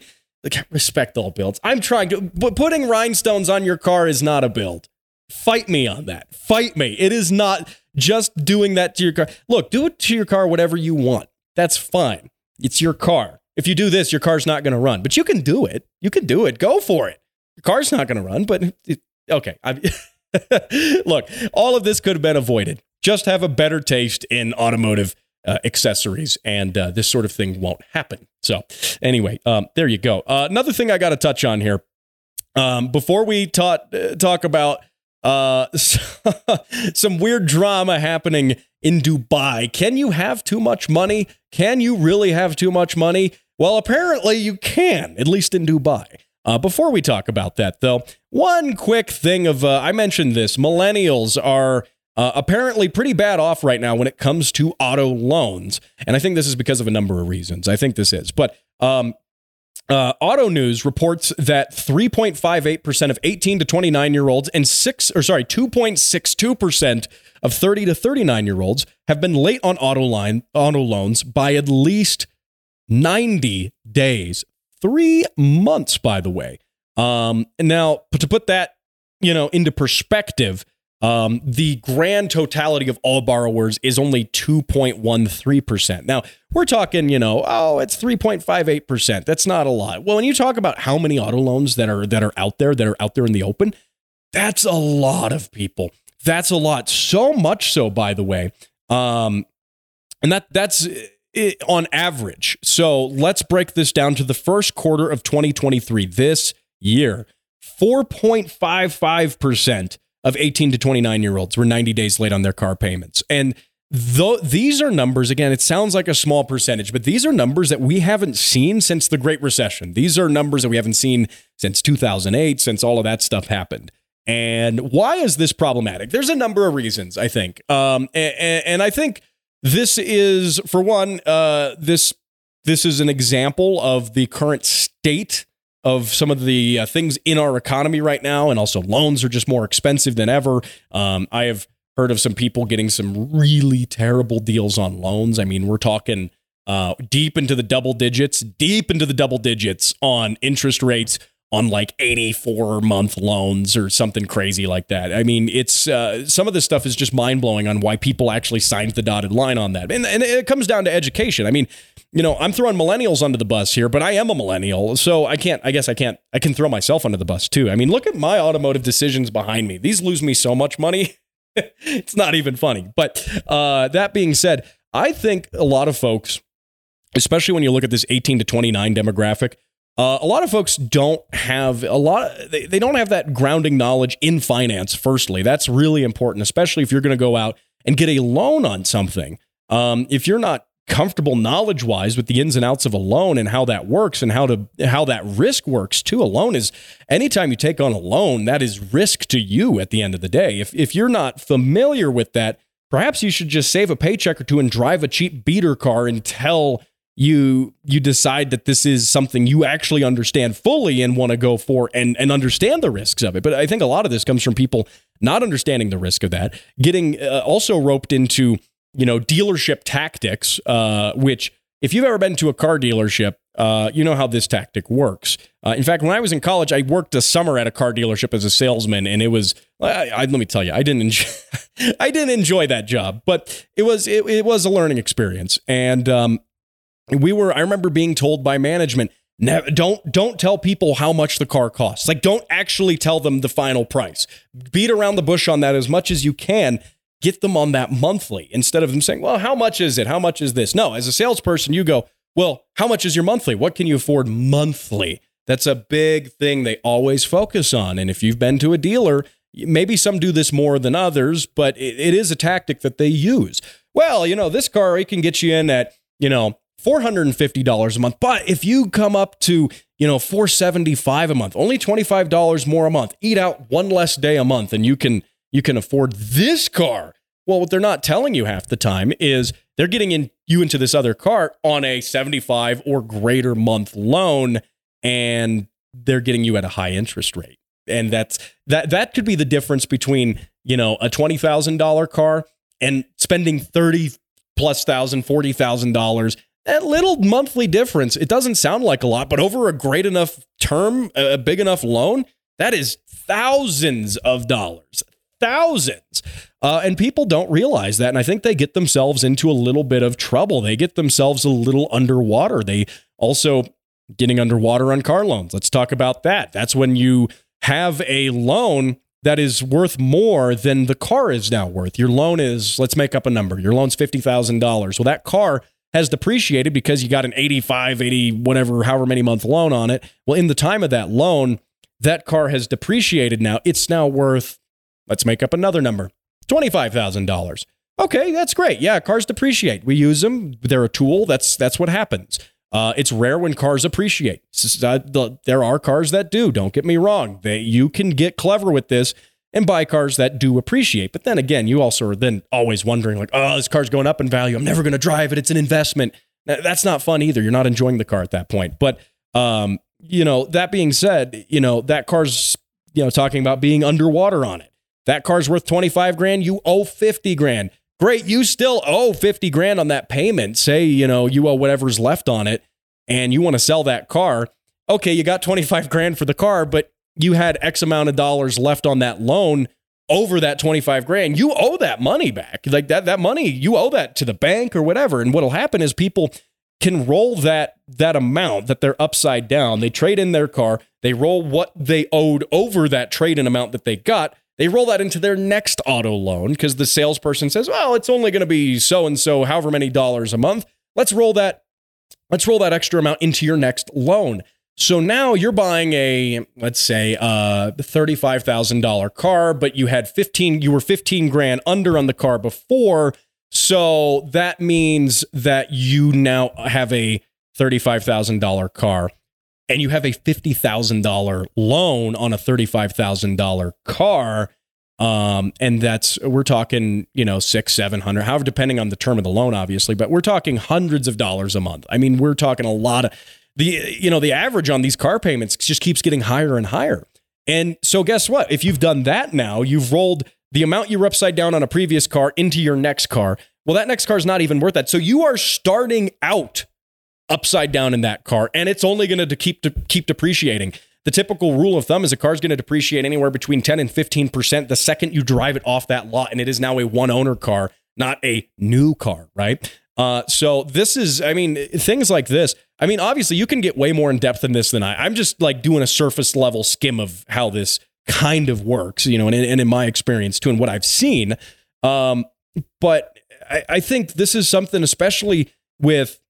respect all builds. I'm trying to but putting rhinestones on your car is not a build. Fight me on that. Fight me. It is not just doing that to your car. Look, do it to your car whatever you want. That's fine. It's your car. If you do this, your car's not going to run. But you can do it. You can do it. Go for it. Your car's not going to run, but it, okay. Look, all of this could have been avoided. Just have a better taste in automotive uh, accessories, and uh, this sort of thing won't happen. So, anyway, um, there you go. Uh, another thing I got to touch on here um, before we taught, uh, talk about uh, some weird drama happening in Dubai. Can you have too much money? Can you really have too much money? Well, apparently you can, at least in Dubai. Uh, before we talk about that, though, one quick thing of uh, I mentioned this millennials are uh, apparently pretty bad off right now when it comes to auto loans. And I think this is because of a number of reasons. I think this is. But um, uh, Auto News reports that 3.58% of 18 to 29 year olds and six, or sorry, 2.62% of 30 to 39 year olds have been late on auto line auto loans by at least 90 days. Three months, by the way. Um, now, to put that, you know, into perspective, um, the grand totality of all borrowers is only 2.13%. Now, we're talking, you know, oh, it's 3.58%. That's not a lot. Well, when you talk about how many auto loans that are that are out there that are out there in the open, that's a lot of people. That's a lot. So much so, by the way. Um, and that that's it, on average. So let's break this down to the first quarter of 2023. This year, 4.55% of 18 to 29 year olds were 90 days late on their car payments. And though these are numbers, again, it sounds like a small percentage, but these are numbers that we haven't seen since the Great Recession. These are numbers that we haven't seen since 2008, since all of that stuff happened. And why is this problematic? There's a number of reasons, I think. Um, and, and I think this is, for one, uh, this this is an example of the current state of some of the uh, things in our economy right now, and also loans are just more expensive than ever. Um, I have heard of some people getting some really terrible deals on loans. I mean, we're talking uh, deep into the double digits, deep into the double digits on interest rates on like 84 month loans or something crazy like that. I mean, it's uh, some of this stuff is just mind blowing on why people actually signed the dotted line on that. And, and it comes down to education. I mean, you know, I'm throwing millennials under the bus here, but I am a millennial, so I can't. I guess I can't. I can throw myself under the bus too. I mean, look at my automotive decisions behind me. These lose me so much money. it's not even funny. But uh, that being said, I think a lot of folks, especially when you look at this 18 to 29 demographic, uh, a lot of folks don't have a lot. They, they don't have that grounding knowledge in finance. Firstly, that's really important, especially if you're going to go out and get a loan on something. Um, if you're not comfortable knowledge wise with the ins and outs of a loan and how that works and how to how that risk works too. A loan is anytime you take on a loan, that is risk to you at the end of the day. If if you're not familiar with that, perhaps you should just save a paycheck or two and drive a cheap beater car until you you decide that this is something you actually understand fully and want to go for and and understand the risks of it. But I think a lot of this comes from people not understanding the risk of that, getting uh, also roped into you know dealership tactics, uh, which if you've ever been to a car dealership, uh, you know how this tactic works. Uh, in fact, when I was in college, I worked a summer at a car dealership as a salesman, and it was I, I, let me tell you, I didn't enjoy, I didn't enjoy that job, but it was it, it was a learning experience, and um, we were I remember being told by management don't don't tell people how much the car costs. Like don't actually tell them the final price. Beat around the bush on that as much as you can. Get them on that monthly instead of them saying, "Well, how much is it? How much is this?" No, as a salesperson, you go, "Well, how much is your monthly? What can you afford monthly?" That's a big thing they always focus on. And if you've been to a dealer, maybe some do this more than others, but it, it is a tactic that they use. Well, you know, this car it can get you in at you know $450 a month. But if you come up to, you know, 475 a month, only $25 more a month, eat out one less day a month and you can you can afford this car. Well, what they're not telling you half the time is they're getting in you into this other car on a 75 or greater month loan and they're getting you at a high interest rate. And that's that that could be the difference between, you know, a $20,000 car and spending 30 plus thousand, forty thousand dollars that little monthly difference, it doesn't sound like a lot, but over a great enough term, a big enough loan, that is thousands of dollars. Thousands. Uh, and people don't realize that. And I think they get themselves into a little bit of trouble. They get themselves a little underwater. They also getting underwater on car loans. Let's talk about that. That's when you have a loan that is worth more than the car is now worth. Your loan is, let's make up a number. Your loan's $50,000. Well, that car has depreciated because you got an 85, 80, whatever, however many month loan on it. Well, in the time of that loan, that car has depreciated now. It's now worth, let's make up another number, $25,000. Okay, that's great. Yeah, cars depreciate. We use them. They're a tool. That's that's what happens. Uh, it's rare when cars appreciate. There are cars that do. Don't get me wrong. They, you can get clever with this and buy cars that do appreciate. But then again, you also are then always wondering, like, oh, this car's going up in value. I'm never going to drive it. It's an investment. That's not fun either. You're not enjoying the car at that point. But, um, you know, that being said, you know, that car's, you know, talking about being underwater on it. That car's worth 25 grand. You owe 50 grand. Great. You still owe 50 grand on that payment. Say, you know, you owe whatever's left on it and you want to sell that car. Okay, you got 25 grand for the car, but you had X amount of dollars left on that loan over that 25 grand, you owe that money back. Like that, that money, you owe that to the bank or whatever. And what'll happen is people can roll that that amount that they're upside down. They trade in their car, they roll what they owed over that trade in amount that they got. They roll that into their next auto loan because the salesperson says, "Well, it's only going to be so and so, however many dollars a month. Let's roll that. Let's roll that extra amount into your next loan." So now you're buying a, let's say, a $35,000 car, but you had 15, you were 15 grand under on the car before. So that means that you now have a $35,000 car and you have a $50,000 loan on a $35,000 car. Um, and that's, we're talking, you know, six, 700, however, depending on the term of the loan, obviously, but we're talking hundreds of dollars a month. I mean, we're talking a lot of, the you know the average on these car payments just keeps getting higher and higher. And so guess what? If you've done that now, you've rolled the amount you were upside down on a previous car into your next car. Well, that next car is not even worth that. So you are starting out upside down in that car, and it's only going to keep keep depreciating. The typical rule of thumb is a car is going to depreciate anywhere between 10 and 15% the second you drive it off that lot, and it is now a one owner car, not a new car, right? Uh, so this is, I mean, things like this. I mean, obviously, you can get way more in depth in this than I. I'm just like doing a surface level skim of how this kind of works, you know, and, and in my experience too, and what I've seen. Um, but I, I think this is something, especially with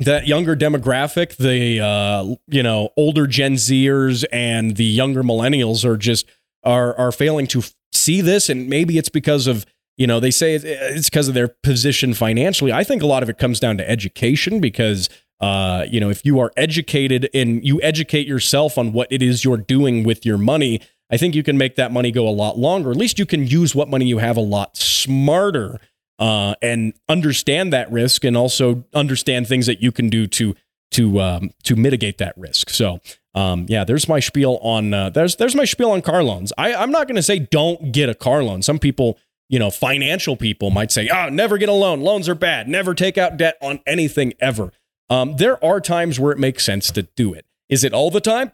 that younger demographic, the uh, you know older Gen Zers and the younger millennials are just are are failing to see this, and maybe it's because of you know they say it's because of their position financially. I think a lot of it comes down to education because uh, you know if you are educated and you educate yourself on what it is you're doing with your money. I think you can make that money go a lot longer. At least you can use what money you have a lot smarter uh, and understand that risk and also understand things that you can do to to um, to mitigate that risk. So um, yeah, there's my spiel on uh, there's there's my spiel on car loans. I, I'm not going to say don't get a car loan. Some people, you know, financial people might say, oh, never get a loan. Loans are bad. Never take out debt on anything ever. Um, there are times where it makes sense to do it. Is it all the time?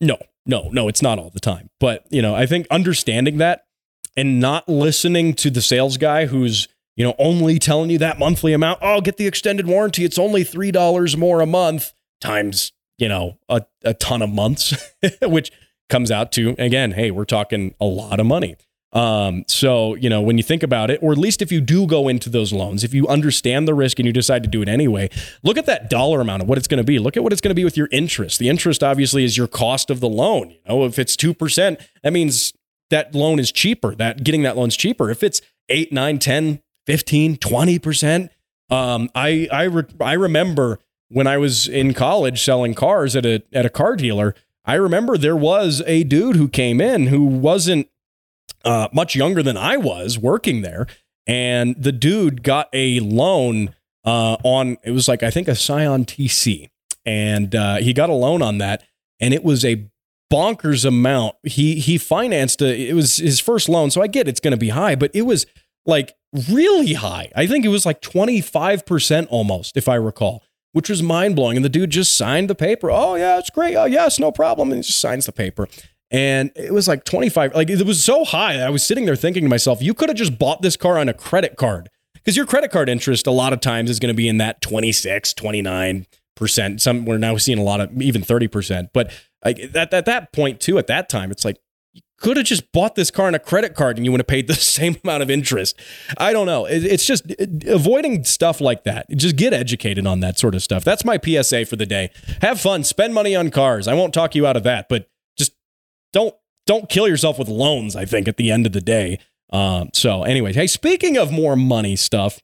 No, no, no, it's not all the time. But you know, I think understanding that and not listening to the sales guy who's you know, only telling you that monthly amount. Oh, get the extended warranty. It's only $3 more a month times, you know, a, a ton of months, which comes out to, again, hey, we're talking a lot of money. Um, so, you know, when you think about it, or at least if you do go into those loans, if you understand the risk and you decide to do it anyway, look at that dollar amount of what it's going to be. Look at what it's going to be with your interest. The interest obviously is your cost of the loan. You know, if it's 2%, that means that loan is cheaper, that getting that loan's cheaper. If it's 8, 9, 10, 15, 20%. Um, I, I, re- I remember when I was in college selling cars at a, at a car dealer, I remember there was a dude who came in who wasn't uh, much younger than I was working there. And the dude got a loan uh, on, it was like, I think a Scion TC. And uh, he got a loan on that. And it was a bonkers amount. He, he financed a, it was his first loan. So I get it's going to be high, but it was like really high. I think it was like 25% almost, if I recall, which was mind blowing. And the dude just signed the paper. Oh, yeah, it's great. Oh, yes, no problem. And he just signs the paper. And it was like 25, like it was so high. I was sitting there thinking to myself, you could have just bought this car on a credit card because your credit card interest a lot of times is going to be in that 26, 29%. Some we're now seeing a lot of even 30%. But like at, at that point, too, at that time, it's like, you could have just bought this car on a credit card and you would have paid the same amount of interest. I don't know. It's just avoiding stuff like that. Just get educated on that sort of stuff. That's my PSA for the day. Have fun, spend money on cars. I won't talk you out of that, but don't don't kill yourself with loans. I think at the end of the day. Um, so, anyway, hey, speaking of more money stuff,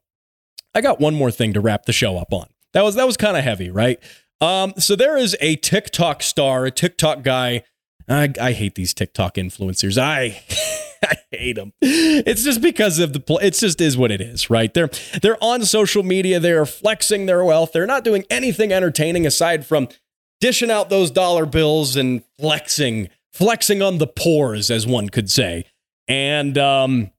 I got one more thing to wrap the show up on. That was that was kind of heavy, right? Um, so there is a TikTok star, a TikTok guy I, I hate these TikTok influencers. I I hate them. It's just because of the pl- it's just is what it is, right? They're they're on social media, they're flexing their wealth. They're not doing anything entertaining aside from dishing out those dollar bills and flexing, flexing on the pores as one could say. And um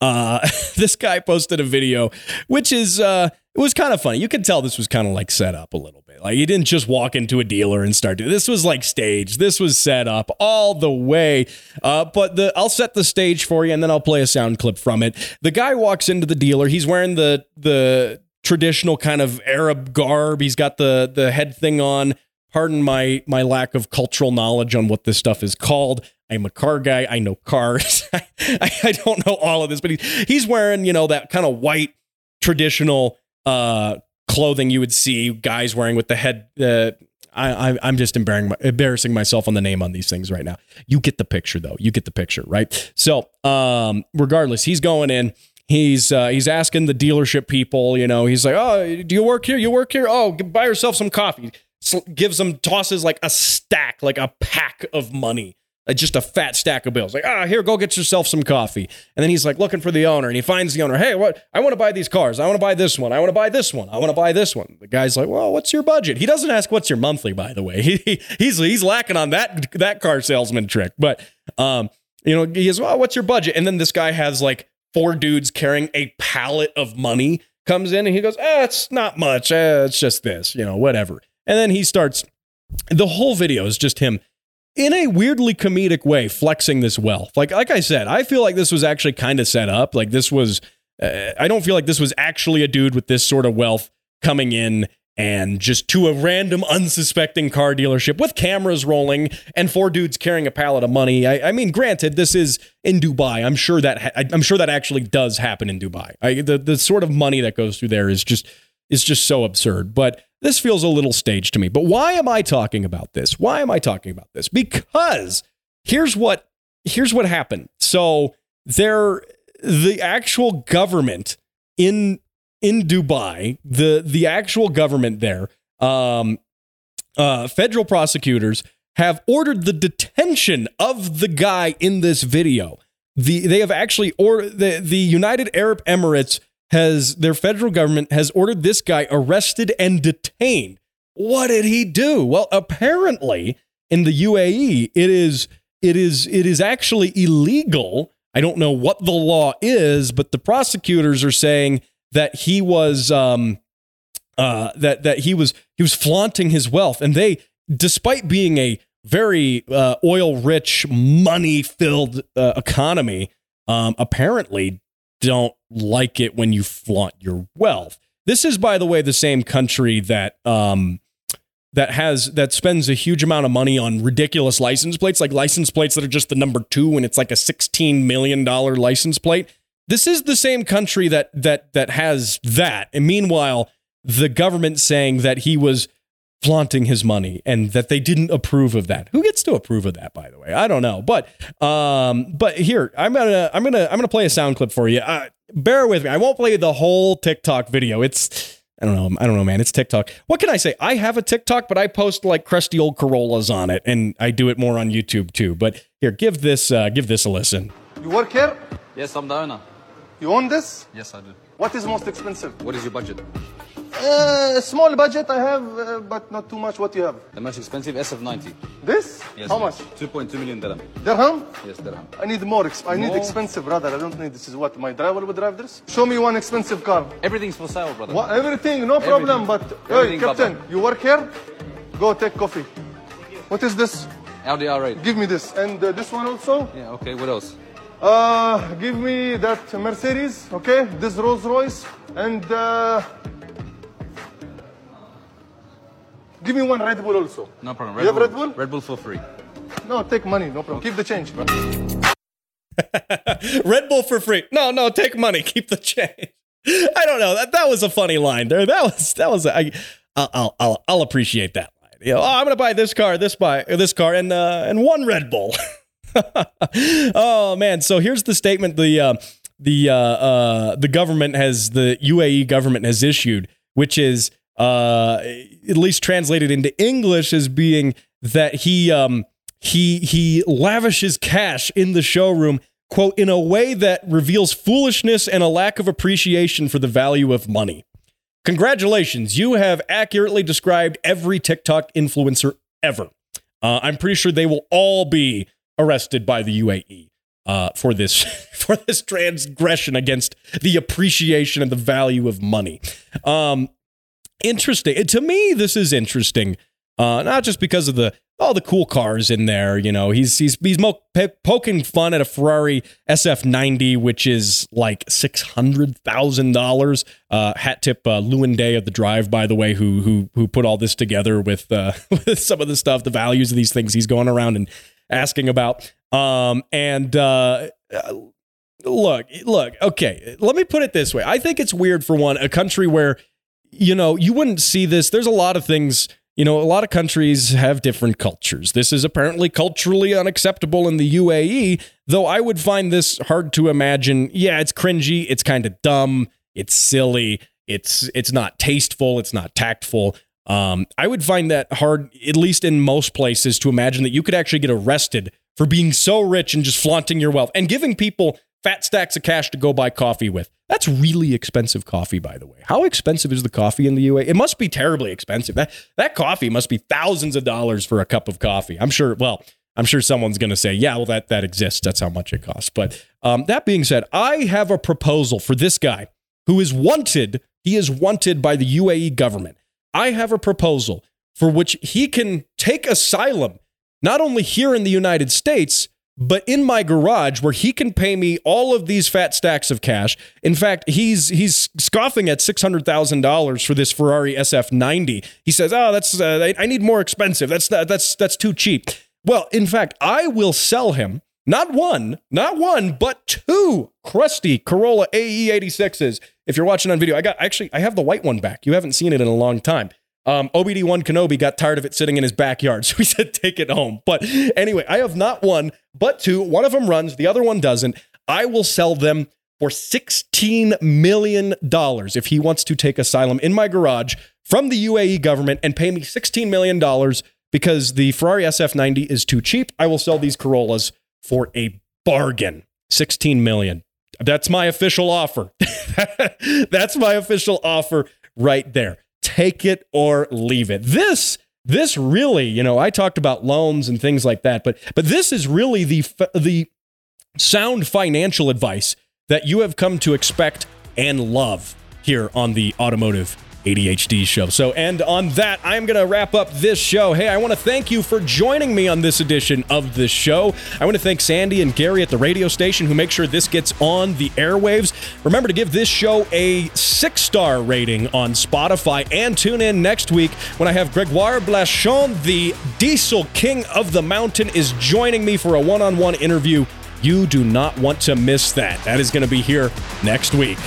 uh this guy posted a video which is uh it was kind of funny. You could tell this was kind of like set up a little bit. Like he didn't just walk into a dealer and start doing this was like staged. This was set up all the way. Uh, but the I'll set the stage for you and then I'll play a sound clip from it. The guy walks into the dealer. He's wearing the the traditional kind of Arab garb. He's got the the head thing on. Pardon my my lack of cultural knowledge on what this stuff is called. I'm a car guy. I know cars. I, I don't know all of this, but he, he's wearing you know that kind of white traditional uh, clothing you would see guys wearing with the head. Uh, I, I'm just embarrassing myself on the name on these things right now. You get the picture, though. You get the picture, right? So, um, regardless, he's going in. He's uh, he's asking the dealership people. You know, he's like, "Oh, do you work here? You work here? Oh, buy yourself some coffee." Gives them tosses like a stack, like a pack of money just a fat stack of bills. Like, ah, here, go get yourself some coffee. And then he's like looking for the owner and he finds the owner. Hey, what? I want to buy these cars. I want to buy this one. I want to buy this one. I want to buy this one. The guy's like, well, what's your budget? He doesn't ask what's your monthly, by the way. He, he's he's lacking on that that car salesman trick. But um, you know, he goes, well, what's your budget? And then this guy has like four dudes carrying a pallet of money comes in and he goes, eh, it's not much. Eh, it's just this, you know, whatever. And then he starts. The whole video is just him in a weirdly comedic way flexing this wealth. Like like I said, I feel like this was actually kind of set up. Like this was uh, I don't feel like this was actually a dude with this sort of wealth coming in and just to a random unsuspecting car dealership with cameras rolling and four dudes carrying a pallet of money. I, I mean, granted, this is in Dubai. I'm sure that ha- I'm sure that actually does happen in Dubai. I, the the sort of money that goes through there is just is just so absurd. But this feels a little staged to me. But why am I talking about this? Why am I talking about this? Because here's what here's what happened. So there the actual government in in Dubai, the the actual government there, um, uh, federal prosecutors have ordered the detention of the guy in this video. The they have actually or the the United Arab Emirates has their federal government has ordered this guy arrested and detained. What did he do? Well, apparently in the UAE, it is it is it is actually illegal. I don't know what the law is, but the prosecutors are saying that he was um, uh, that that he was he was flaunting his wealth, and they, despite being a very uh, oil rich, money filled uh, economy, um, apparently don't like it when you flaunt your wealth. This is, by the way, the same country that um, that has that spends a huge amount of money on ridiculous license plates, like license plates that are just the number two, and it's like a sixteen million dollar license plate. This is the same country that that that has that, and meanwhile, the government saying that he was flaunting his money and that they didn't approve of that. Who gets to approve of that, by the way? I don't know. But um, but here I'm gonna I'm gonna I'm gonna play a sound clip for you. Uh, bear with me. I won't play the whole TikTok video. It's I don't know. I don't know, man. It's TikTok. What can I say? I have a TikTok, but I post like crusty old Corollas on it, and I do it more on YouTube too. But here, give this uh, give this a listen. You work here? Yes, I'm the owner. You own this? Yes, I do. What is most expensive? What is your budget? Uh, small budget I have, uh, but not too much. What you have? The most expensive SF90. This? Yes. How much? 2.2 million dirham. Dirham? Yes, dirham. I need more. Exp- I need More? expensive, brother. I don't need this. Is what my driver will drive this? Show me one expensive car. Everything's for sale, brother. What? Everything, no problem. But hey, Captain, Baba. you work here? Go take coffee. What is this? Audi R8. Give me this, and uh, this one also. Yeah, okay, what else? Uh, give me that Mercedes, okay? This Rolls Royce, and uh, give me one Red Bull also. No problem. You have Red Bull? Red Bull for free. No, take money, no problem. Keep the change. Red Bull for free. No, no, take money, keep the change. I don't know. That that was a funny line there. That was that was I I'll I'll I'll, I'll appreciate that line. You know, oh, I'm gonna buy this car, this buy this car, and uh, and one Red Bull. oh man! So here's the statement the uh, the uh, uh, the government has the UAE government has issued, which is uh, at least translated into English as being that he um, he he lavishes cash in the showroom quote in a way that reveals foolishness and a lack of appreciation for the value of money. Congratulations, you have accurately described every TikTok influencer ever. Uh, I'm pretty sure they will all be arrested by the UAE uh, for this for this transgression against the appreciation and the value of money. Um, interesting to me. This is interesting, uh, not just because of the all the cool cars in there. You know, he's he's he's mo- poking fun at a Ferrari SF90, which is like six hundred thousand dollars. Uh, hat tip uh, Lewin Day of the Drive, by the way, who who who put all this together with uh, with some of the stuff, the values of these things he's going around and asking about. Um, and uh, look, look, okay, let me put it this way. I think it's weird for one, a country where, you know, you wouldn't see this. There's a lot of things, you know, a lot of countries have different cultures. This is apparently culturally unacceptable in the UAE, though I would find this hard to imagine. Yeah, it's cringy, it's kind of dumb, it's silly, it's it's not tasteful, it's not tactful. Um, I would find that hard, at least in most places, to imagine that you could actually get arrested for being so rich and just flaunting your wealth and giving people fat stacks of cash to go buy coffee with. That's really expensive coffee, by the way. How expensive is the coffee in the UAE? It must be terribly expensive. That that coffee must be thousands of dollars for a cup of coffee. I'm sure. Well, I'm sure someone's going to say, "Yeah, well, that that exists. That's how much it costs." But um, that being said, I have a proposal for this guy who is wanted. He is wanted by the UAE government. I have a proposal for which he can take asylum, not only here in the United States, but in my garage where he can pay me all of these fat stacks of cash. In fact, he's he's scoffing at six hundred thousand dollars for this Ferrari SF90. He says, "Oh, that's uh, I, need more expensive. That's that's that's too cheap." Well, in fact, I will sell him not one, not one, but two crusty Corolla AE86s. If you're watching on video, I got actually I have the white one back. You haven't seen it in a long time. Um, OBD1 Kenobi got tired of it sitting in his backyard, so he said, take it home. But anyway, I have not one, but two. One of them runs, the other one doesn't. I will sell them for $16 million if he wants to take asylum in my garage from the UAE government and pay me $16 million because the Ferrari SF90 is too cheap. I will sell these Corollas for a bargain. 16 million. That's my official offer. That's my official offer right there. Take it or leave it. This this really, you know, I talked about loans and things like that, but but this is really the the sound financial advice that you have come to expect and love here on the automotive ADHD show. So, and on that, I'm going to wrap up this show. Hey, I want to thank you for joining me on this edition of this show. I want to thank Sandy and Gary at the radio station who make sure this gets on the airwaves. Remember to give this show a six star rating on Spotify and tune in next week when I have Gregoire Blachon, the diesel king of the mountain, is joining me for a one on one interview. You do not want to miss that. That is going to be here next week.